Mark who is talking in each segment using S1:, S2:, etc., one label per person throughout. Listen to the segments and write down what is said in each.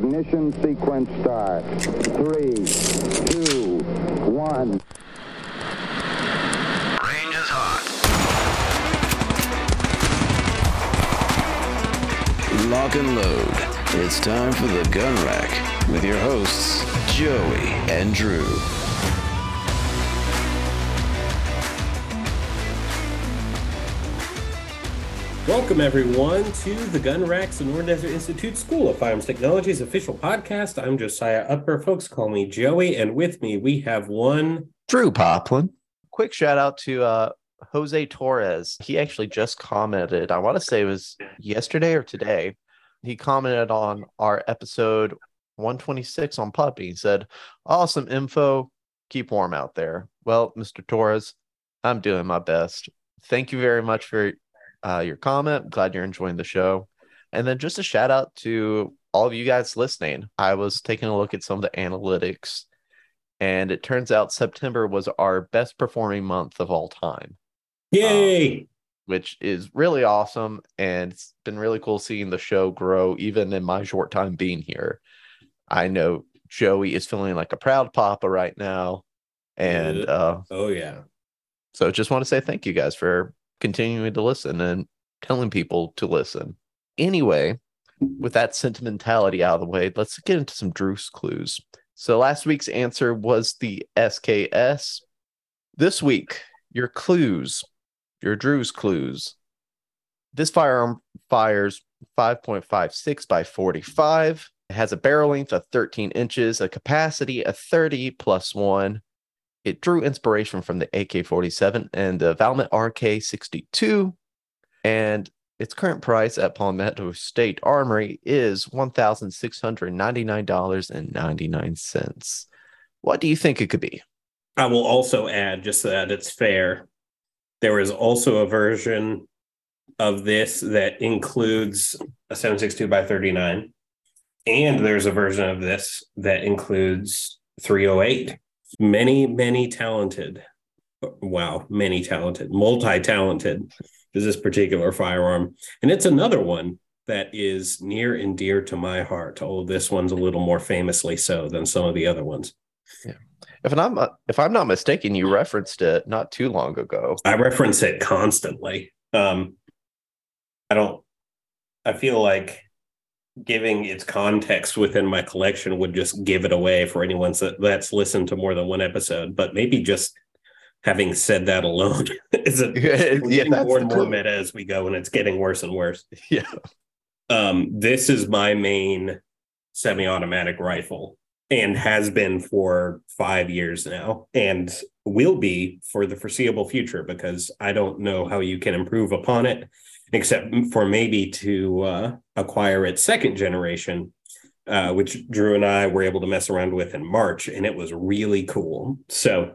S1: Ignition sequence start. Three, two, one.
S2: Range is hot.
S3: Lock and load. It's time for the gun rack with your hosts, Joey and Drew.
S4: Welcome, everyone, to the Gun Rack Sonoran Desert Institute School of Firearms Technology's official podcast. I'm Josiah Upper. Folks call me Joey, and with me we have one.
S5: Drew Poplin. Quick shout out to uh, Jose Torres. He actually just commented, I want to say it was yesterday or today. He commented on our episode 126 on Puppy. He said, Awesome info. Keep warm out there. Well, Mr. Torres, I'm doing my best. Thank you very much for uh, your comment. Glad you're enjoying the show. And then just a shout out to all of you guys listening. I was taking a look at some of the analytics, and it turns out September was our best performing month of all time,
S4: Yay!
S5: which is really awesome. And it's been really cool seeing the show grow, even in my short time being here. I know Joey is feeling like a proud papa right now. And uh,
S4: oh, yeah.
S5: so just want to say thank you guys for continuing to listen and telling people to listen. Anyway, with that sentimentality out of the way, let's get into some Drew's clues. So last week's answer was the SKS. This week, your clues, your Drew's clues. This firearm fires 5.56 by 45. It has a barrel length of 13 inches, a capacity of 30 plus one, it drew inspiration from the AK 47 and the Valmet RK 62. And its current price at Palmetto State Armory is $1,699.99. What do you think it could be?
S4: I will also add, just so that it's fair, there is also a version of this that includes a 762 by 39. And there's a version of this that includes 308. Many, many talented, wow, many talented, multi talented is this particular firearm. And it's another one that is near and dear to my heart. Oh, this one's a little more famously so than some of the other ones. Yeah.
S5: If I'm not, if I'm not mistaken, you referenced it not too long ago.
S4: I reference it constantly. Um, I don't. I feel like giving its context within my collection would just give it away for anyone that's listened to more than one episode. But maybe just having said that alone is it
S5: yeah,
S4: getting
S5: that's
S4: more and more
S5: clue.
S4: meta as we go, and it's getting worse and worse.
S5: Yeah.
S4: Um, this is my main semi-automatic rifle and has been for five years now and will be for the foreseeable future because I don't know how you can improve upon it except for maybe to uh, acquire its second generation, uh, which Drew and I were able to mess around with in March, and it was really cool. So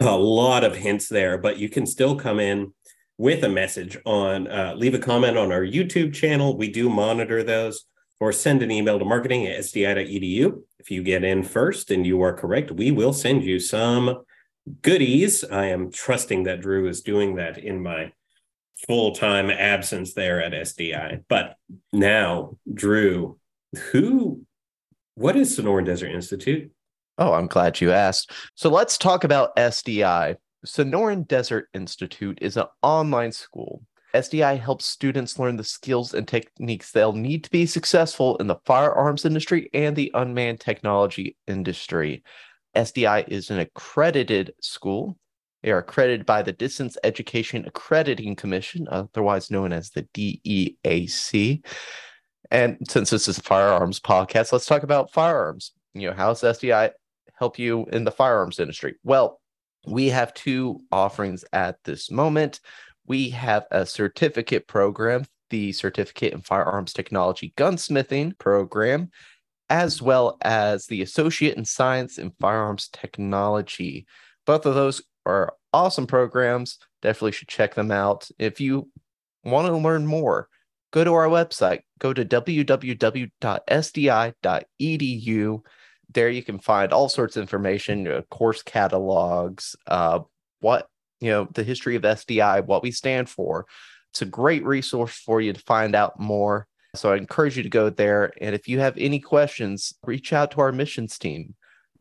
S4: a lot of hints there, but you can still come in with a message on uh, leave a comment on our YouTube channel. We do monitor those or send an email to marketing at sdi.edu. If you get in first and you are correct, we will send you some goodies. I am trusting that Drew is doing that in my full time absence there at SDI. But now, Drew, who, what is Sonoran Desert Institute?
S5: Oh, I'm glad you asked. So let's talk about SDI. Sonoran Desert Institute is an online school. SDI helps students learn the skills and techniques they'll need to be successful in the firearms industry and the unmanned technology industry. SDI is an accredited school. They are accredited by the Distance Education Accrediting Commission, otherwise known as the DEAC. And since this is a firearms podcast, let's talk about firearms. You know, how's SDI help you in the firearms industry? Well, we have two offerings at this moment. We have a certificate program, the Certificate in Firearms Technology Gunsmithing program, as well as the Associate in Science in Firearms Technology. Both of those are awesome programs. Definitely should check them out. If you want to learn more, go to our website, go to www.sdi.edu. There you can find all sorts of information, uh, course catalogs, uh, what, you know, the history of SDI, what we stand for. It's a great resource for you to find out more. So I encourage you to go there. And if you have any questions, reach out to our missions team.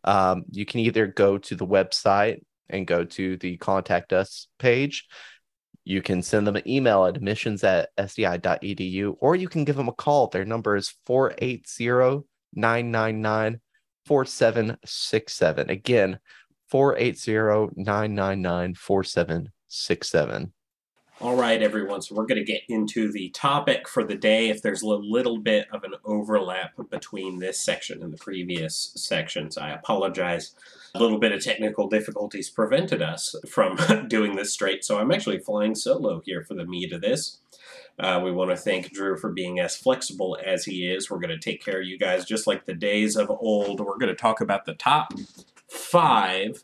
S5: Um, you can either go to the website and go to the contact us page. You can send them an email at admissions at sdi.edu, or you can give them a call. Their number is 480 999 4767. Again, 480 999 4767.
S4: All right, everyone. So we're going to get into the topic for the day. If there's a little bit of an overlap between this section and the previous sections, I apologize. A little bit of technical difficulties prevented us from doing this straight. So I'm actually flying solo here for the meat of this. Uh, we want to thank Drew for being as flexible as he is. We're going to take care of you guys just like the days of old. We're going to talk about the top five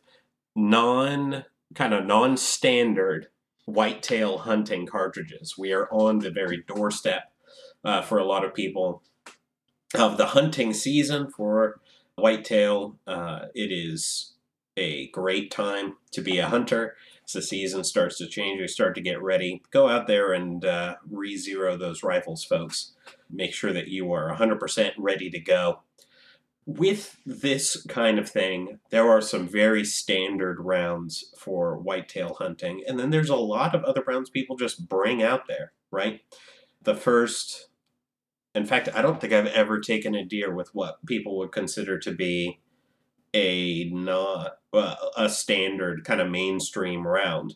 S4: non kind of non standard whitetail hunting cartridges. We are on the very doorstep uh, for a lot of people of the hunting season for whitetail. Uh, it is a great time to be a hunter. As the season starts to change, we start to get ready. Go out there and uh, re zero those rifles, folks. Make sure that you are 100% ready to go with this kind of thing, there are some very standard rounds for whitetail hunting, and then there's a lot of other rounds people just bring out there, right? The first, in fact, I don't think I've ever taken a deer with what people would consider to be a not a standard kind of mainstream round.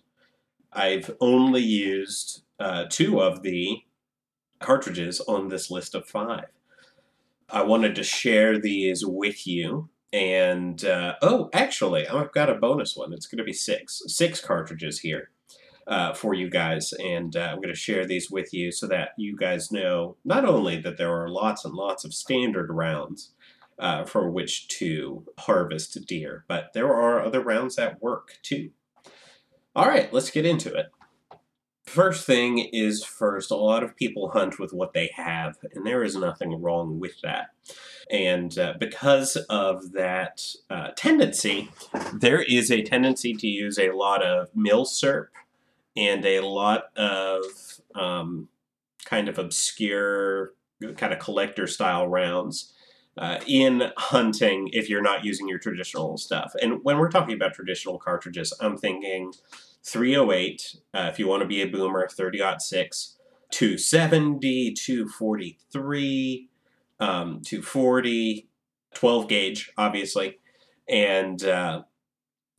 S4: I've only used uh, two of the cartridges on this list of five. I wanted to share these with you. And uh, oh, actually, I've got a bonus one. It's going to be six, six cartridges here uh, for you guys, and uh, I'm going to share these with you so that you guys know not only that there are lots and lots of standard rounds uh, for which to harvest deer, but there are other rounds that work too. All right, let's get into it. First thing is first, a lot of people hunt with what they have, and there is nothing wrong with that. And uh, because of that uh, tendency, there is a tendency to use a lot of mill milsurp and a lot of um, kind of obscure, kind of collector style rounds. Uh, in hunting, if you're not using your traditional stuff. And when we're talking about traditional cartridges, I'm thinking 308 uh, if you want to be a boomer 30 6 270 243 um, 240 12 gauge obviously and uh,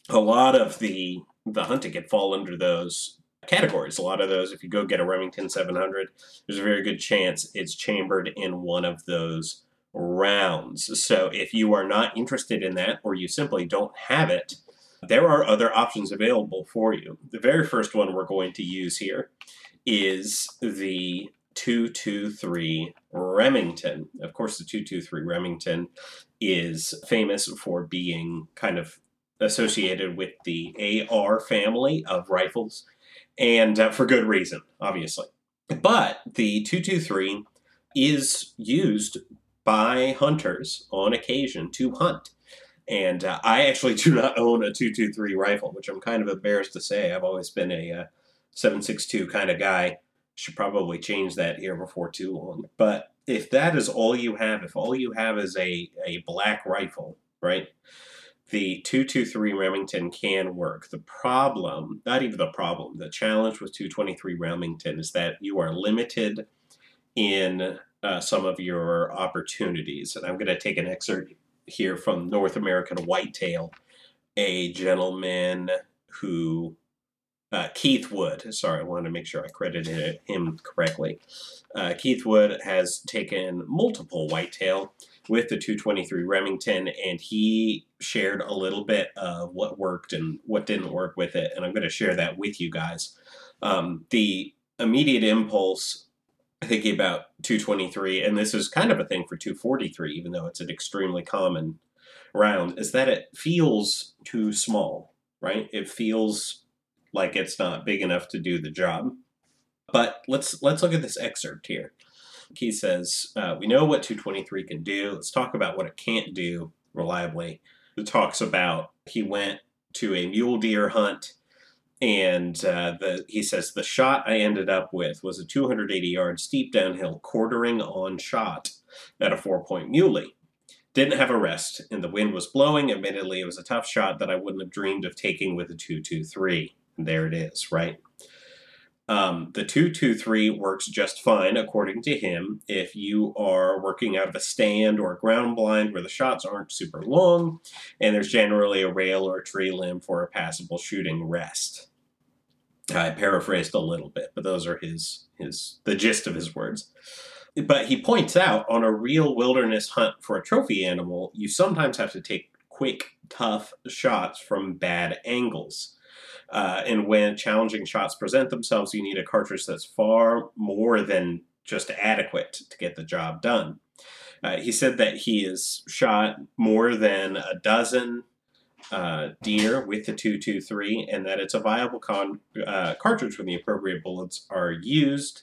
S4: a lot of the the hunting could fall under those categories a lot of those if you go get a remington 700 there's a very good chance it's chambered in one of those rounds so if you are not interested in that or you simply don't have it there are other options available for you. The very first one we're going to use here is the 223 Remington. Of course, the 223 Remington is famous for being kind of associated with the AR family of rifles, and uh, for good reason, obviously. But the 223 is used by hunters on occasion to hunt. And uh, I actually do not own a 223 rifle, which I'm kind of embarrassed to say. I've always been a uh, 762 kind of guy. Should probably change that here before too long. But if that is all you have, if all you have is a, a black rifle, right? The 223 Remington can work. The problem, not even the problem, the challenge with 223 Remington is that you are limited in uh, some of your opportunities. And I'm going to take an excerpt here from North American Whitetail, a gentleman who uh, Keith Wood. Sorry, I wanted to make sure I credited him correctly. Uh, Keith Wood has taken multiple whitetail with the 223 Remington, and he shared a little bit of what worked and what didn't work with it, and I'm going to share that with you guys. Um, the immediate impulse thinking about 223, and this is kind of a thing for 243, even though it's an extremely common round, is that it feels too small, right? It feels like it's not big enough to do the job. But let's let's look at this excerpt here. He says, uh, "We know what 223 can do. Let's talk about what it can't do reliably." It talks about he went to a mule deer hunt and uh, the he says the shot I ended up with was a 280 yard steep downhill quartering on shot at a four point muley. Didn't have a rest, and the wind was blowing. Admittedly, it was a tough shot that I wouldn't have dreamed of taking with a 223. And there it is, right? Um, the 223 works just fine, according to him, if you are working out of a stand or a ground blind where the shots aren't super long, and there's generally a rail or a tree limb for a passable shooting rest. I paraphrased a little bit, but those are his his the gist of his words. But he points out on a real wilderness hunt for a trophy animal, you sometimes have to take quick, tough shots from bad angles. Uh, and when challenging shots present themselves, you need a cartridge that's far more than just adequate to get the job done. Uh, he said that he has shot more than a dozen uh, deer with the 223 and that it's a viable con- uh, cartridge when the appropriate bullets are used.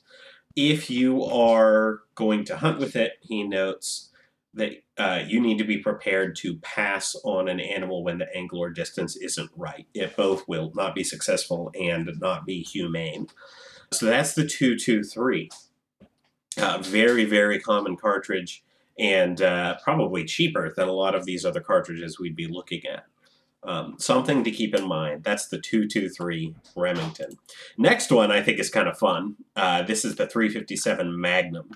S4: If you are going to hunt with it, he notes that uh, you need to be prepared to pass on an animal when the angle or distance isn't right. It both will not be successful and not be humane. So that's the 223. Uh, very, very common cartridge and uh, probably cheaper than a lot of these other cartridges we'd be looking at. Um, something to keep in mind. That's the 223 Remington. Next one I think is kind of fun. Uh, this is the 357 Magnum.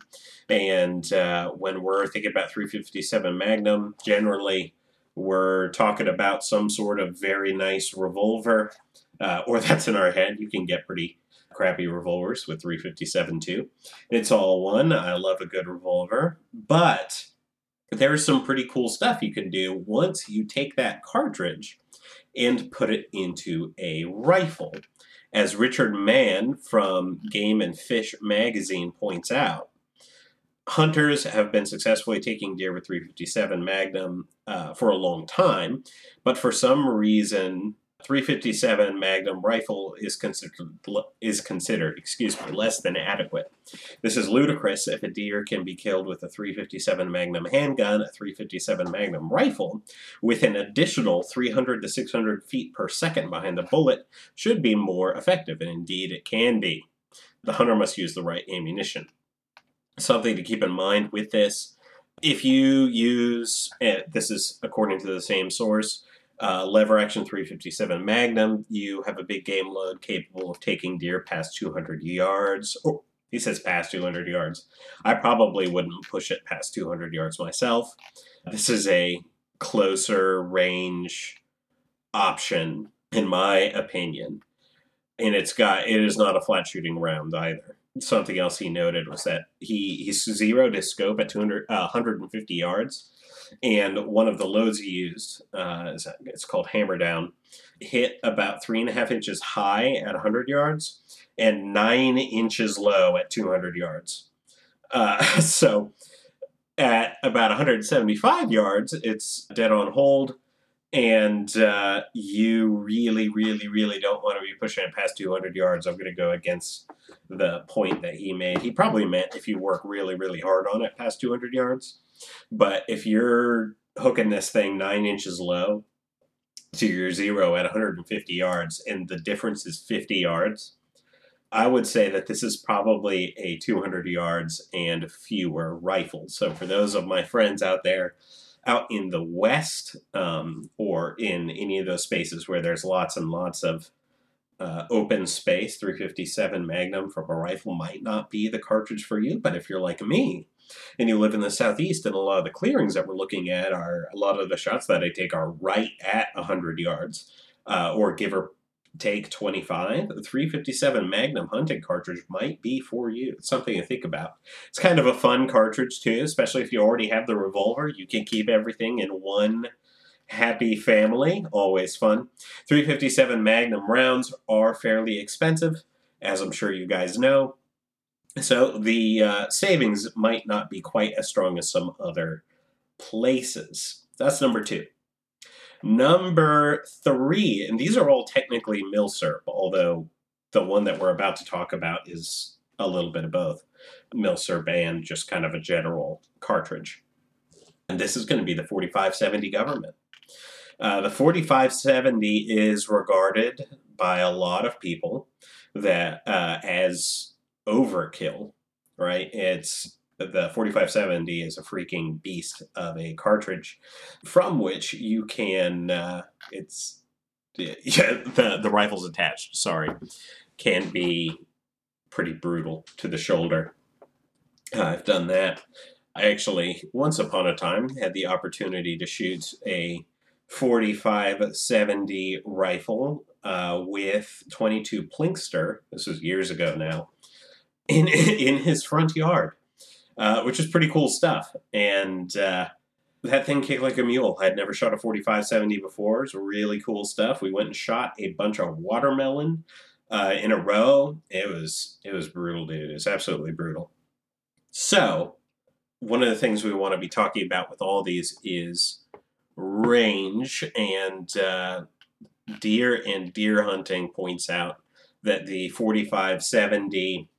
S4: And uh, when we're thinking about 357 Magnum, generally we're talking about some sort of very nice revolver, uh, or that's in our head. You can get pretty crappy revolvers with 357 too. It's all one. I love a good revolver. But there's some pretty cool stuff you can do once you take that cartridge and put it into a rifle. As Richard Mann from Game and Fish magazine points out, hunters have been successfully taking deer with 357 Magnum uh, for a long time, but for some reason, 357 Magnum rifle is considered is considered, excuse me, less than adequate. This is ludicrous if a deer can be killed with a 357 Magnum handgun, a 357 Magnum rifle, with an additional 300 to 600 feet per second behind the bullet, should be more effective, and indeed it can be. The hunter must use the right ammunition. Something to keep in mind with this if you use, eh, this is according to the same source, uh, lever action 357 Magnum, you have a big game load capable of taking deer past 200 yards. Or he says past 200 yards. I probably wouldn't push it past 200 yards myself. This is a closer range option, in my opinion. And it's got it is not a flat shooting round either. Something else he noted was that he he zeroed his scope at 200 uh, 150 yards and one of the loads he used, uh, is, it's called Hammer Down, hit about three and a half inches high at 100 yards and nine inches low at 200 yards. Uh, so at about 175 yards, it's dead on hold. And uh, you really, really, really don't want to be pushing it past 200 yards. I'm going to go against the point that he made. He probably meant if you work really, really hard on it past 200 yards. But if you're hooking this thing nine inches low to your zero at 150 yards and the difference is 50 yards, I would say that this is probably a 200 yards and fewer rifle. So for those of my friends out there, out in the west um, or in any of those spaces where there's lots and lots of uh, open space, 357 Magnum from a rifle might not be the cartridge for you. But if you're like me and you live in the southeast, and a lot of the clearings that we're looking at are a lot of the shots that I take are right at 100 yards, uh, or give or take 25. The 357 Magnum hunting cartridge might be for you. It's something to think about. It's kind of a fun cartridge too, especially if you already have the revolver. You can keep everything in one happy family. Always fun. 357 Magnum rounds are fairly expensive, as I'm sure you guys know. So the uh, savings might not be quite as strong as some other places. That's number two. Number three, and these are all technically milsurp, although the one that we're about to talk about is a little bit of both milsurp and just kind of a general cartridge. And this is going to be the 4570 government. Uh, the 4570 is regarded by a lot of people that uh, as overkill, right? It's the 4570 is a freaking beast of a cartridge from which you can uh, it's yeah the the rifles attached sorry can be pretty brutal to the shoulder. Uh, i've done that. I actually once upon a time had the opportunity to shoot a 4570 rifle uh, with 22 plinkster. This was years ago now in in his front yard uh, which is pretty cool stuff. And uh, that thing kicked like a mule. I'd never shot a 4570 before. It's really cool stuff. We went and shot a bunch of watermelon uh, in a row. It was it was brutal, dude. It's absolutely brutal. So, one of the things we want to be talking about with all these is range and uh, deer and deer hunting points out that the 4570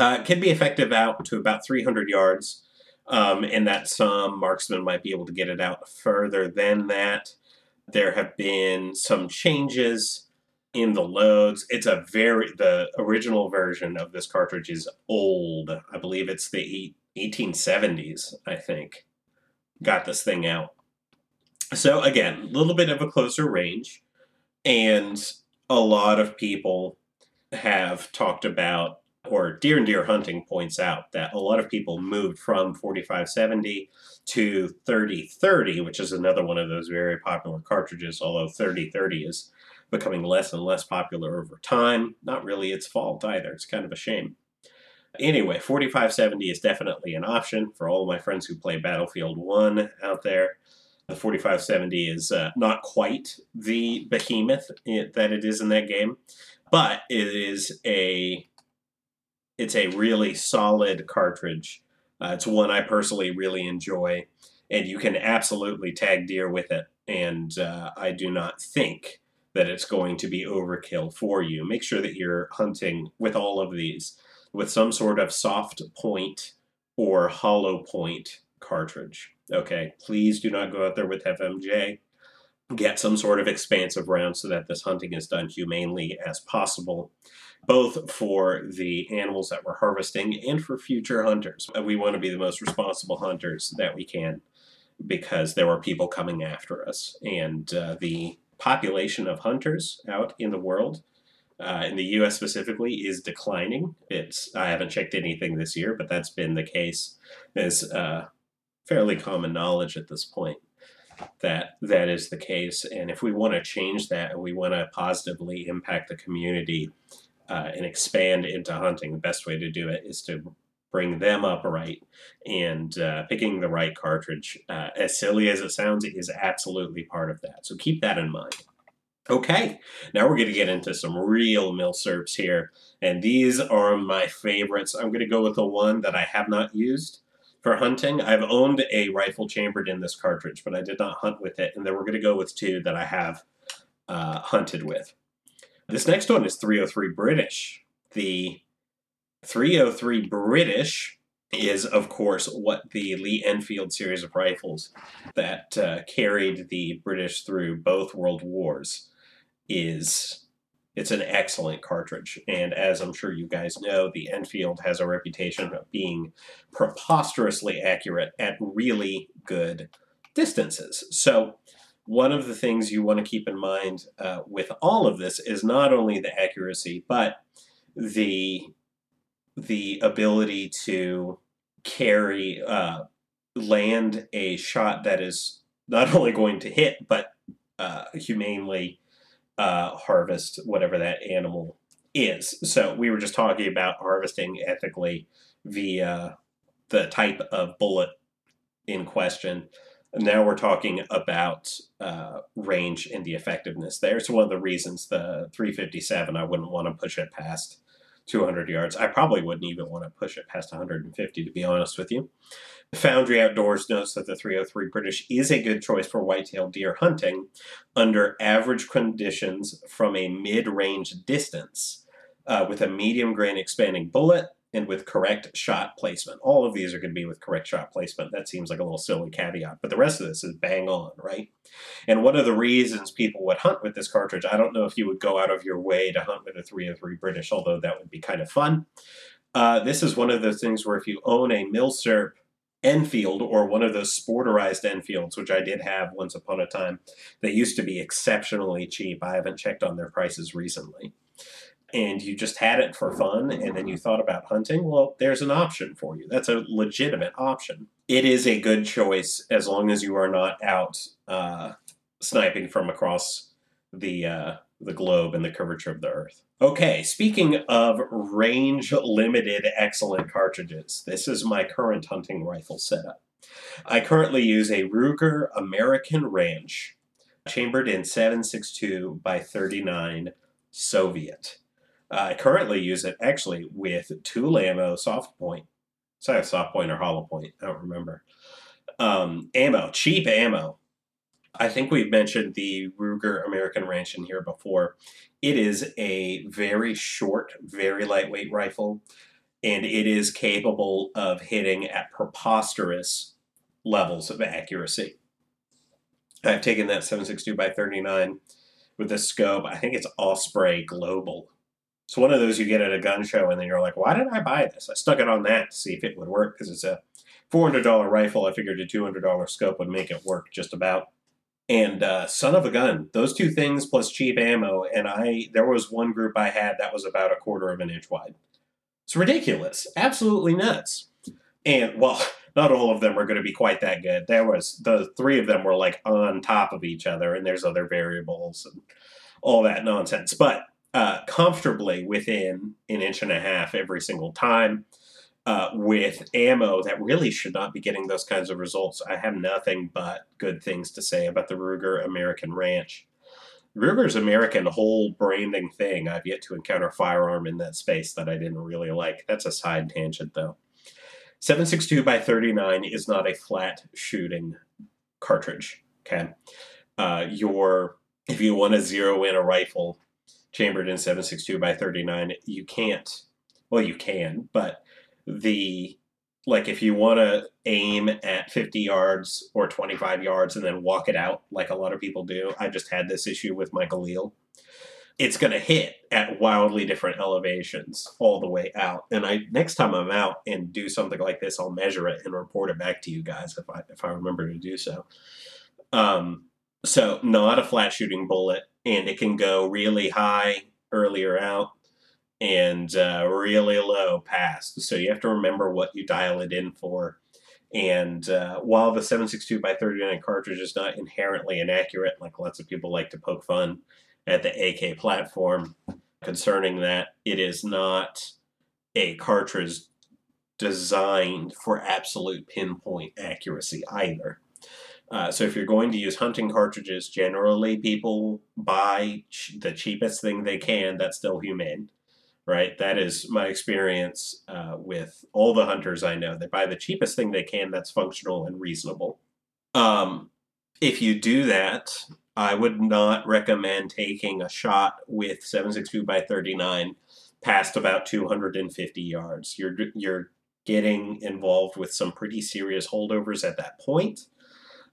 S4: uh, can be effective out to about 300 yards, um, and that some marksmen might be able to get it out further than that. There have been some changes in the loads. It's a very the original version of this cartridge is old. I believe it's the 1870s. I think got this thing out. So again, a little bit of a closer range, and a lot of people have talked about or Deer and Deer Hunting points out that a lot of people moved from 4570 to 3030, which is another one of those very popular cartridges, although 3030 is becoming less and less popular over time. Not really its fault either. It's kind of a shame. Anyway, 4570 is definitely an option for all my friends who play Battlefield 1 out there. The 4570 is uh, not quite the behemoth that it is in that game, but it is a it's a really solid cartridge. Uh, it's one I personally really enjoy, and you can absolutely tag deer with it. And uh, I do not think that it's going to be overkill for you. Make sure that you're hunting with all of these with some sort of soft point or hollow point cartridge. Okay, please do not go out there with FMJ. Get some sort of expansive round so that this hunting is done humanely as possible both for the animals that we're harvesting and for future hunters. We want to be the most responsible hunters that we can because there are people coming after us. And uh, the population of hunters out in the world, uh, in the U.S. specifically, is declining. It's I haven't checked anything this year, but that's been the case. It's uh, fairly common knowledge at this point that that is the case. And if we want to change that and we want to positively impact the community, uh, and expand into hunting, the best way to do it is to bring them up right. And uh, picking the right cartridge, uh, as silly as it sounds, is absolutely part of that. So keep that in mind. Okay, now we're going to get into some real milsurps here. And these are my favorites. I'm going to go with the one that I have not used for hunting. I've owned a rifle chambered in this cartridge, but I did not hunt with it. And then we're going to go with two that I have uh, hunted with. This next one is 303 British. The 303 British is, of course, what the Lee Enfield series of rifles that uh, carried the British through both world wars is. It's an excellent cartridge, and as I'm sure you guys know, the Enfield has a reputation of being preposterously accurate at really good distances. So, one of the things you want to keep in mind uh, with all of this is not only the accuracy, but the the ability to carry uh, land a shot that is not only going to hit but uh, humanely uh, harvest whatever that animal is. So we were just talking about harvesting ethically via the type of bullet in question now we're talking about uh, range and the effectiveness there. So one of the reasons the 357, I wouldn't want to push it past 200 yards. I probably wouldn't even want to push it past 150, to be honest with you. Foundry Outdoors notes that the 303 British is a good choice for whitetail deer hunting under average conditions from a mid range distance uh, with a medium grain expanding bullet and with correct shot placement. All of these are going to be with correct shot placement. That seems like a little silly caveat, but the rest of this is bang on, right? And one of the reasons people would hunt with this cartridge, I don't know if you would go out of your way to hunt with a 303 British, although that would be kind of fun. Uh, this is one of those things where if you own a Milsurp Enfield or one of those sporterized Enfields, which I did have once upon a time, they used to be exceptionally cheap. I haven't checked on their prices recently and you just had it for fun and then you thought about hunting, well, there's an option for you. That's a legitimate option. It is a good choice as long as you are not out uh, sniping from across the uh, the globe and the curvature of the Earth. Okay, speaking of range limited excellent cartridges, this is my current hunting rifle setup. I currently use a Ruger American Ranch, chambered in 7.62 by 39 Soviet. I currently use it actually with Tula ammo soft point. Sorry, soft point or hollow point. I don't remember. Um, ammo, cheap ammo. I think we've mentioned the Ruger American Ranch in here before. It is a very short, very lightweight rifle, and it is capable of hitting at preposterous levels of accuracy. I've taken that 7.62 by 39 with the scope. I think it's Osprey Global it's one of those you get at a gun show, and then you're like, why did I buy this? I stuck it on that to see if it would work because it's a $400 rifle. I figured a $200 scope would make it work just about. And uh, son of a gun, those two things plus cheap ammo, and I there was one group I had that was about a quarter of an inch wide. It's ridiculous, absolutely nuts. And well, not all of them are going to be quite that good. There was the three of them were like on top of each other, and there's other variables and all that nonsense. But uh, comfortably within an inch and a half every single time. Uh, with ammo that really should not be getting those kinds of results. I have nothing but good things to say about the Ruger American Ranch. Ruger's American whole branding thing, I've yet to encounter a firearm in that space that I didn't really like. That's a side tangent, though. 7.62 by 39 is not a flat shooting cartridge. Okay, uh, your if you want to zero in a rifle, chambered in 762 by 39 you can't well you can but the like if you want to aim at 50 yards or 25 yards and then walk it out like a lot of people do i just had this issue with my Galil it's going to hit at wildly different elevations all the way out and i next time i'm out and do something like this i'll measure it and report it back to you guys if i if i remember to do so. Um so not a flat shooting bullet and it can go really high earlier out and uh, really low past. So you have to remember what you dial it in for. And uh, while the 762 by 39 cartridge is not inherently inaccurate, like lots of people like to poke fun at the AK platform concerning that, it is not a cartridge designed for absolute pinpoint accuracy either. Uh, so if you're going to use hunting cartridges, generally people buy ch- the cheapest thing they can that's still humane, right? That is my experience uh, with all the hunters I know. They buy the cheapest thing they can that's functional and reasonable. Um, if you do that, I would not recommend taking a shot with 7.62 by 39 past about 250 yards. You're you're getting involved with some pretty serious holdovers at that point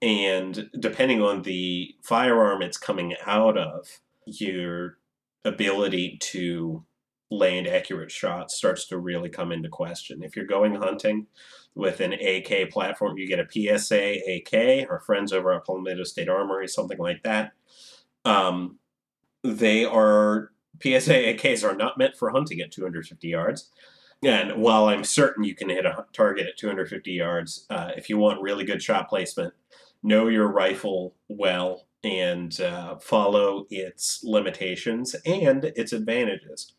S4: and depending on the firearm it's coming out of, your ability to land accurate shots starts to really come into question. If you're going hunting with an AK platform, you get a PSA AK, our friends over at Palmetto State Armory, something like that. Um, they are PSA AKs are not meant for hunting at 250 yards. And while I'm certain you can hit a target at 250 yards, uh, if you want really good shot placement, know your rifle well and uh, follow its limitations and its advantages.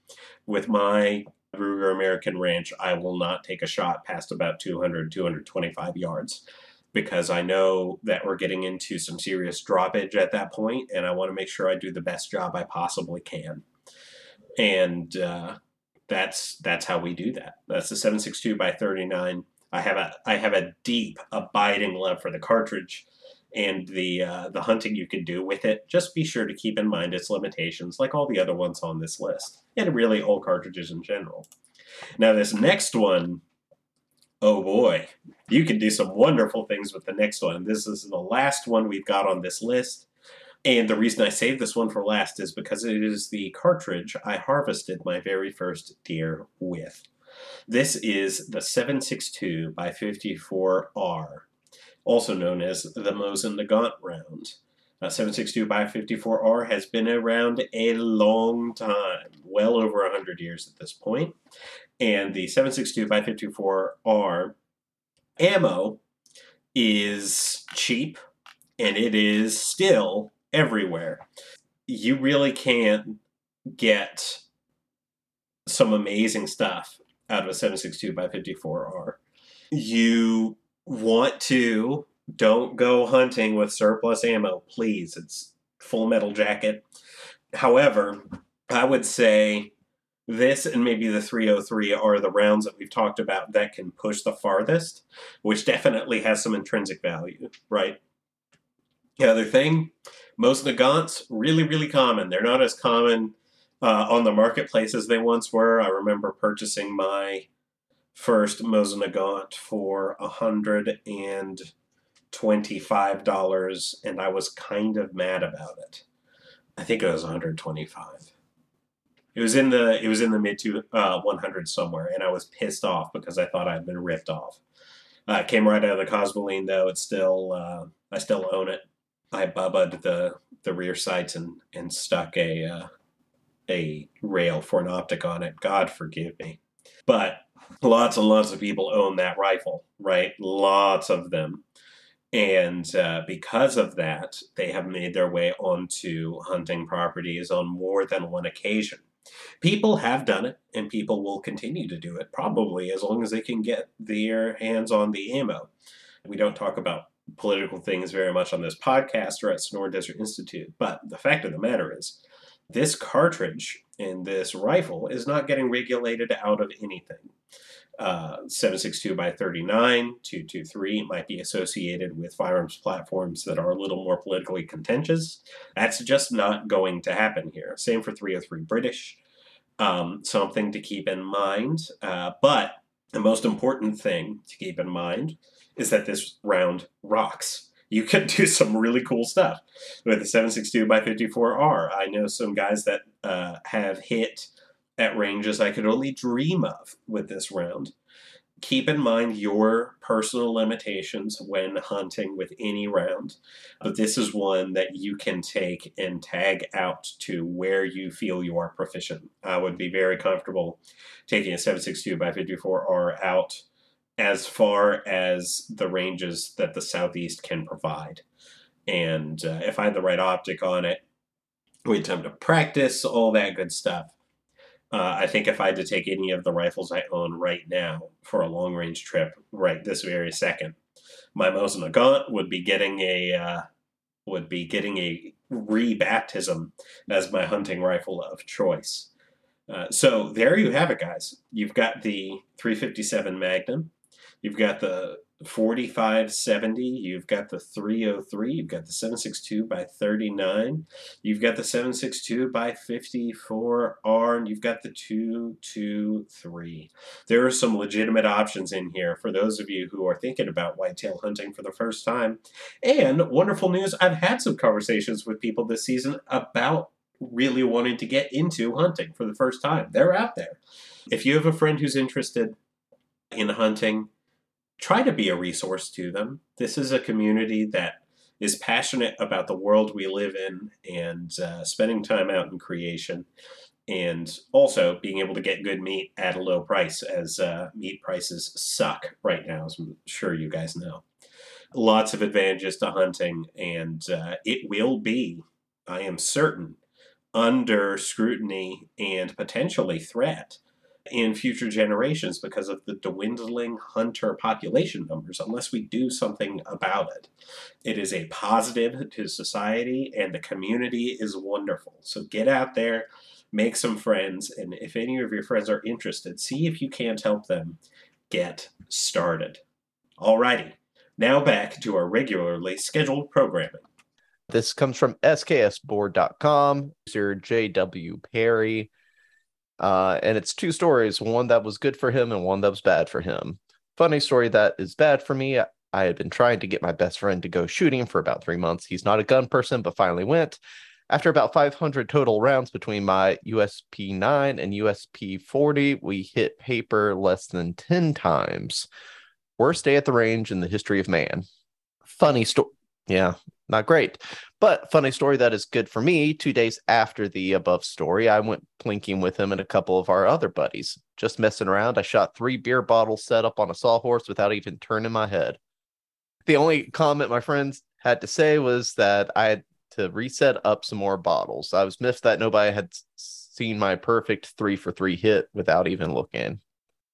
S4: With my Ruger American Ranch, I will not take a shot past about 200, 225 yards because I know that we're getting into some serious droppage at that point, and I want to make sure I do the best job I possibly can. And uh, that's that's how we do that. That's the 762 by 39 I have a I have a deep, abiding love for the cartridge and the uh, the hunting you can do with it. Just be sure to keep in mind its limitations, like all the other ones on this list, and really all cartridges in general. Now, this next one, oh boy, you can do some wonderful things with the next one. This is the last one we've got on this list. And the reason I saved this one for last is because it is the cartridge I harvested my very first deer with. This is the 762 by 54R, also known as the Mosin Nagant round. Uh, 762 by 54R has been around a long time, well over 100 years at this point. And the 762 by 54R ammo is cheap and it is still everywhere. You really can't get some amazing stuff out of a 762 by 54R. You want to don't go hunting with surplus ammo, please. It's full metal jacket. However, I would say this and maybe the 303 are the rounds that we've talked about that can push the farthest, which definitely has some intrinsic value, right? The other thing, Mosin Nagants, really, really common. They're not as common uh, on the marketplace as they once were. I remember purchasing my first Mosin Nagant for a hundred and twenty-five dollars, and I was kind of mad about it. I think it was 125. It was in the it was in the mid to uh, 100 somewhere, and I was pissed off because I thought I'd been ripped off. Uh, it came right out of the Cosmoline though. It's still uh, I still own it. I bubbaed the the rear sights and and stuck a uh, a rail for an optic on it. God forgive me. But lots and lots of people own that rifle, right? Lots of them. And uh, because of that, they have made their way onto hunting properties on more than one occasion. People have done it, and people will continue to do it, probably as long as they can get their hands on the ammo. We don't talk about political things very much on this podcast or at Sonoran Desert Institute, but the fact of the matter is, this cartridge in this rifle is not getting regulated out of anything. Uh, 762 by 39, 223 might be associated with firearms platforms that are a little more politically contentious. That's just not going to happen here. Same for 303 British. Um, something to keep in mind. Uh, but the most important thing to keep in mind is that this round rocks you can do some really cool stuff with the 762 by 54R. I know some guys that uh, have hit at ranges I could only dream of with this round. Keep in mind your personal limitations when hunting with any round, but this is one that you can take and tag out to where you feel you are proficient. I would be very comfortable taking a 762 by 54R out as far as the ranges that the southeast can provide. And uh, if I had the right optic on it, we had time to practice, all that good stuff. Uh, I think if I had to take any of the rifles I own right now for a long range trip, right this very second, my Mosin Nagant would be getting a uh, would be getting a rebaptism as my hunting rifle of choice. Uh, so there you have it, guys. You've got the 357 Magnum. You've got the 4570, you've got the 303, you've got the 762 by 39, you've got the 762 by 54R, and you've got the 223. There are some legitimate options in here for those of you who are thinking about whitetail hunting for the first time. And wonderful news, I've had some conversations with people this season about really wanting to get into hunting for the first time. They're out there. If you have a friend who's interested in hunting, try to be a resource to them. This is a community that is passionate about the world we live in and uh, spending time out in creation and also being able to get good meat at a low price as uh, meat prices suck right now as i'm sure you guys know lots of advantages to hunting and uh, it will be i am certain under scrutiny and potentially threat in future generations because of the dwindling hunter population numbers unless we do something about it. It is a positive to society and the community is wonderful. So get out there, make some friends, and if any of your friends are interested, see if you can't help them get started. Alrighty, now back to our regularly scheduled programming.
S5: This comes from sksboard.com, user JW Perry. Uh, and it's two stories one that was good for him and one that was bad for him. Funny story that is bad for me. I had been trying to get my best friend to go shooting for about three months. He's not a gun person, but finally went. After about 500 total rounds between my USP 9 and USP 40, we hit paper less than 10 times. Worst day at the range in the history of man. Funny story. Yeah, not great. But funny story that is good for me. Two days after the above story, I went plinking with him and a couple of our other buddies. Just messing around, I shot three beer bottles set up on a sawhorse without even turning my head. The only comment my friends had to say was that I had to reset up some more bottles. I was miffed that nobody had seen my perfect three for three hit without even looking.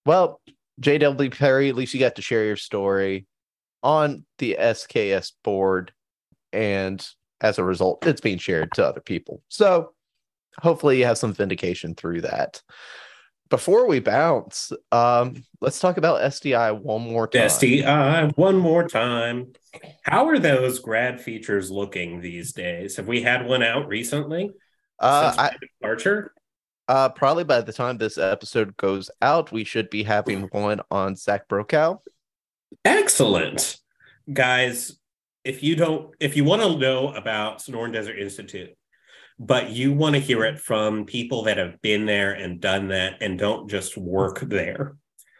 S5: Well, JW Perry, at least you got to share your story on the SKS board. And as a result, it's being shared to other people. So hopefully you have some vindication through that. Before we bounce, um, let's talk about SDI one more time.
S4: SDI one more time. How are those grad features looking these days? Have we had one out recently?
S5: Uh, I,
S4: departure?
S5: Uh, probably by the time this episode goes out, we should be having one on Zach Brokow.
S4: Excellent, guys. If you don't, if you want to know about Sonoran Desert Institute, but you want to hear it from people that have been there and done that and don't just work there.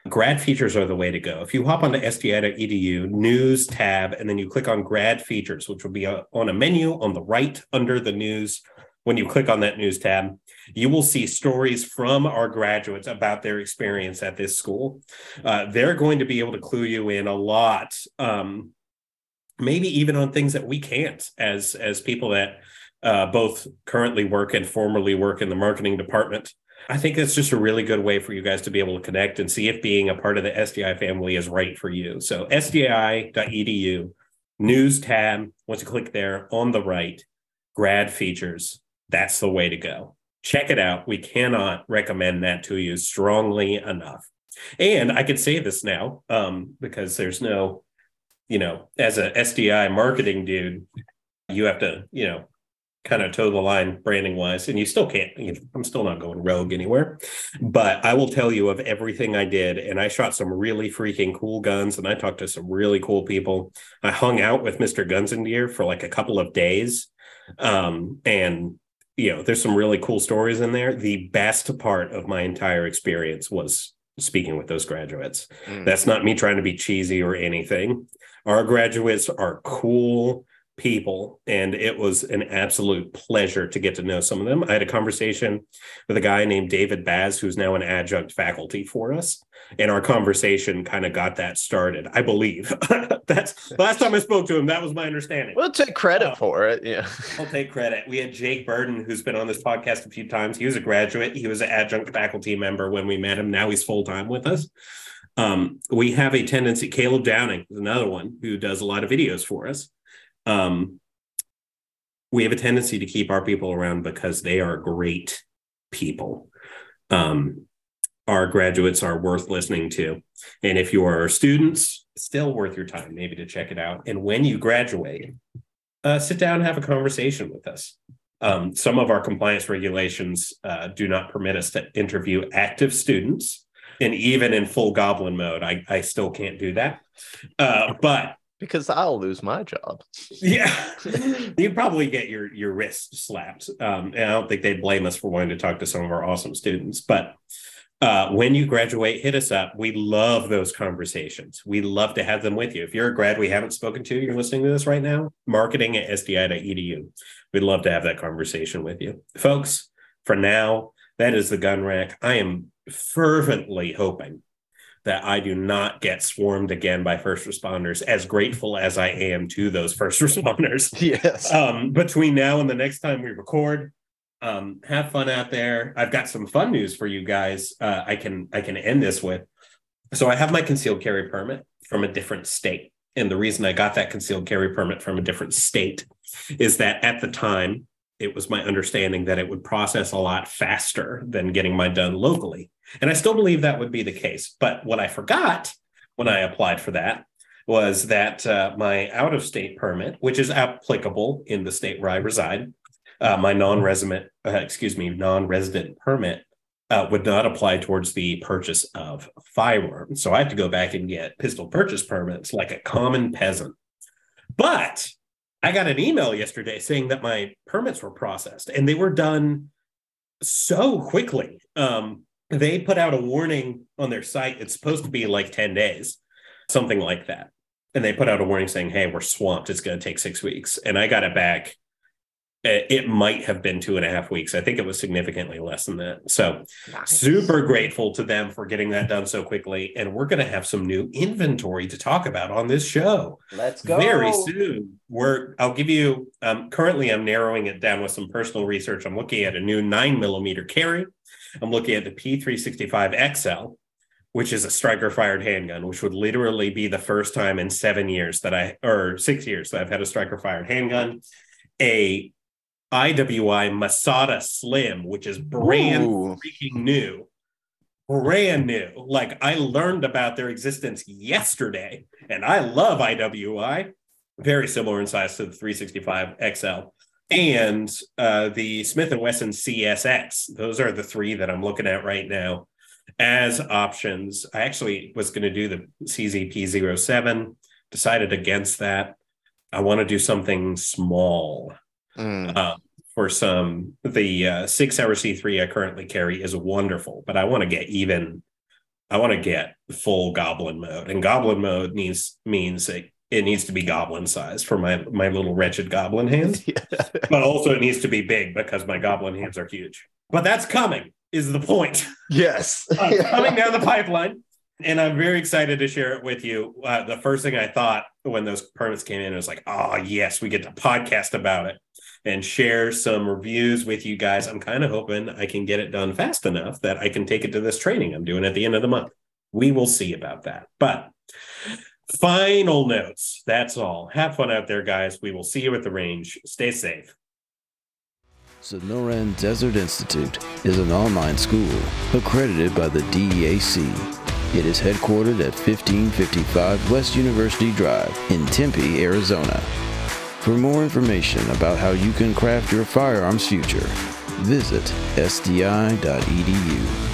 S4: Grad features are the way to go. If you hop onto sdi.edu, news tab, and then you click on grad features, which will be on a menu on the right under the news. When you click on that news tab, you will see stories from our graduates about their experience at this school. Uh, they're going to be able to clue you in a lot, um, maybe even on things that we can't as as people that uh, both currently work and formerly work in the marketing department. I think that's just a really good way for you guys to be able to connect and see if being a part of the SDI family is right for you. So sdi.edu, news tab, once you click there on the right, grad features, that's the way to go. Check it out. We cannot recommend that to you strongly enough. And I can say this now um, because there's no, you know, as a SDI marketing dude, you have to, you know, kind of toe the line branding wise and you still can't you know, i'm still not going rogue anywhere. But i will tell you of everything i did and i shot some really freaking cool guns and i talked to some really cool people. I hung out with mr guns and gear for like a couple of days. Um, and you know there's some really cool stories in there. The best part of my entire experience was speaking with those graduates. Mm. that's not me trying to be cheesy or anything. Our graduates are cool people and it was an absolute pleasure to get to know some of them. I had a conversation with a guy named david baz who's now an adjunct faculty for us and our conversation kind of got that started i believe. That's last time i spoke to him that was my understanding.
S5: We'll take credit uh, for it yeah.
S4: i'll take credit. We had jake burden who's been on this podcast a few times. He was a graduate. He was an adjunct faculty member when we met him. Now he's full-time with us. Um, we have a tendency caleb downing is another one who does a lot of videos for us um, we have a tendency to keep our people around because they are great people. Um, our graduates are worth listening to. And if you are students, still worth your time maybe to check it out. And when you graduate, uh, sit down and have a conversation with us. Um, some of our compliance regulations uh, do not permit us to interview active students. And even in full goblin mode, I, I still can't do that. Uh, but
S5: because I'll lose my job.
S4: Yeah, you'd probably get your your wrist slapped. Um, and I don't think they'd blame us for wanting to talk to some of our awesome students. But uh, when you graduate, hit us up. We love those conversations. We love to have them with you. If you're a grad we haven't spoken to, you're listening to this right now. Marketing at sdi.edu. We'd love to have that conversation with you, folks. For now, that is the gun rack. I am fervently hoping that I do not get swarmed again by first responders, as grateful as I am to those first responders.
S5: Yes.
S4: Um, between now and the next time we record, um, have fun out there. I've got some fun news for you guys. Uh, I can I can end this with. So I have my concealed carry permit from a different state. And the reason I got that concealed carry permit from a different state is that at the time, it was my understanding that it would process a lot faster than getting mine done locally. And I still believe that would be the case. But what I forgot when I applied for that was that uh, my out of state permit, which is applicable in the state where I reside, uh, my non resident, uh, excuse me, non resident permit uh, would not apply towards the purchase of firearms. So I have to go back and get pistol purchase permits like a common peasant. But I got an email yesterday saying that my permits were processed and they were done so quickly. Um, they put out a warning on their site. It's supposed to be like 10 days, something like that. And they put out a warning saying, hey, we're swamped. It's going to take six weeks. And I got it back it might have been two and a half weeks. I think it was significantly less than that. So, nice. super grateful to them for getting that done so quickly. And we're going to have some new inventory to talk about on this show.
S5: Let's go
S4: very soon. We're I'll give you. Um, currently, I'm narrowing it down with some personal research. I'm looking at a new nine millimeter carry. I'm looking at the P365 XL, which is a striker fired handgun, which would literally be the first time in seven years that I or six years that I've had a striker fired handgun. A IWI Masada Slim, which is brand Ooh. freaking new. Brand new. Like I learned about their existence yesterday, and I love IWI. Very similar in size to the 365 XL and uh, the Smith and Wesson CSX. Those are the three that I'm looking at right now as options. I actually was going to do the CZP07, decided against that. I want to do something small. Mm. Uh, for some. The uh, Sig Sauer C3 I currently carry is wonderful, but I want to get even. I want to get full goblin mode, and goblin mode needs means it, it needs to be goblin size for my my little wretched goblin hands, yeah. but also it needs to be big because my goblin hands are huge. But that's coming. Is the point?
S5: Yes,
S4: uh, coming down the pipeline and I'm very excited to share it with you. Uh, the first thing I thought when those permits came in was like, oh, yes, we get to podcast about it and share some reviews with you guys. I'm kind of hoping I can get it done fast enough that I can take it to this training I'm doing at the end of the month. We will see about that. But final notes. That's all. Have fun out there, guys. We will see you at the range. Stay safe.
S3: Sonoran Desert Institute is an online school accredited by the DEAC it is headquartered at 1555 West University Drive in Tempe, Arizona. For more information about how you can craft your firearms future, visit sdi.edu.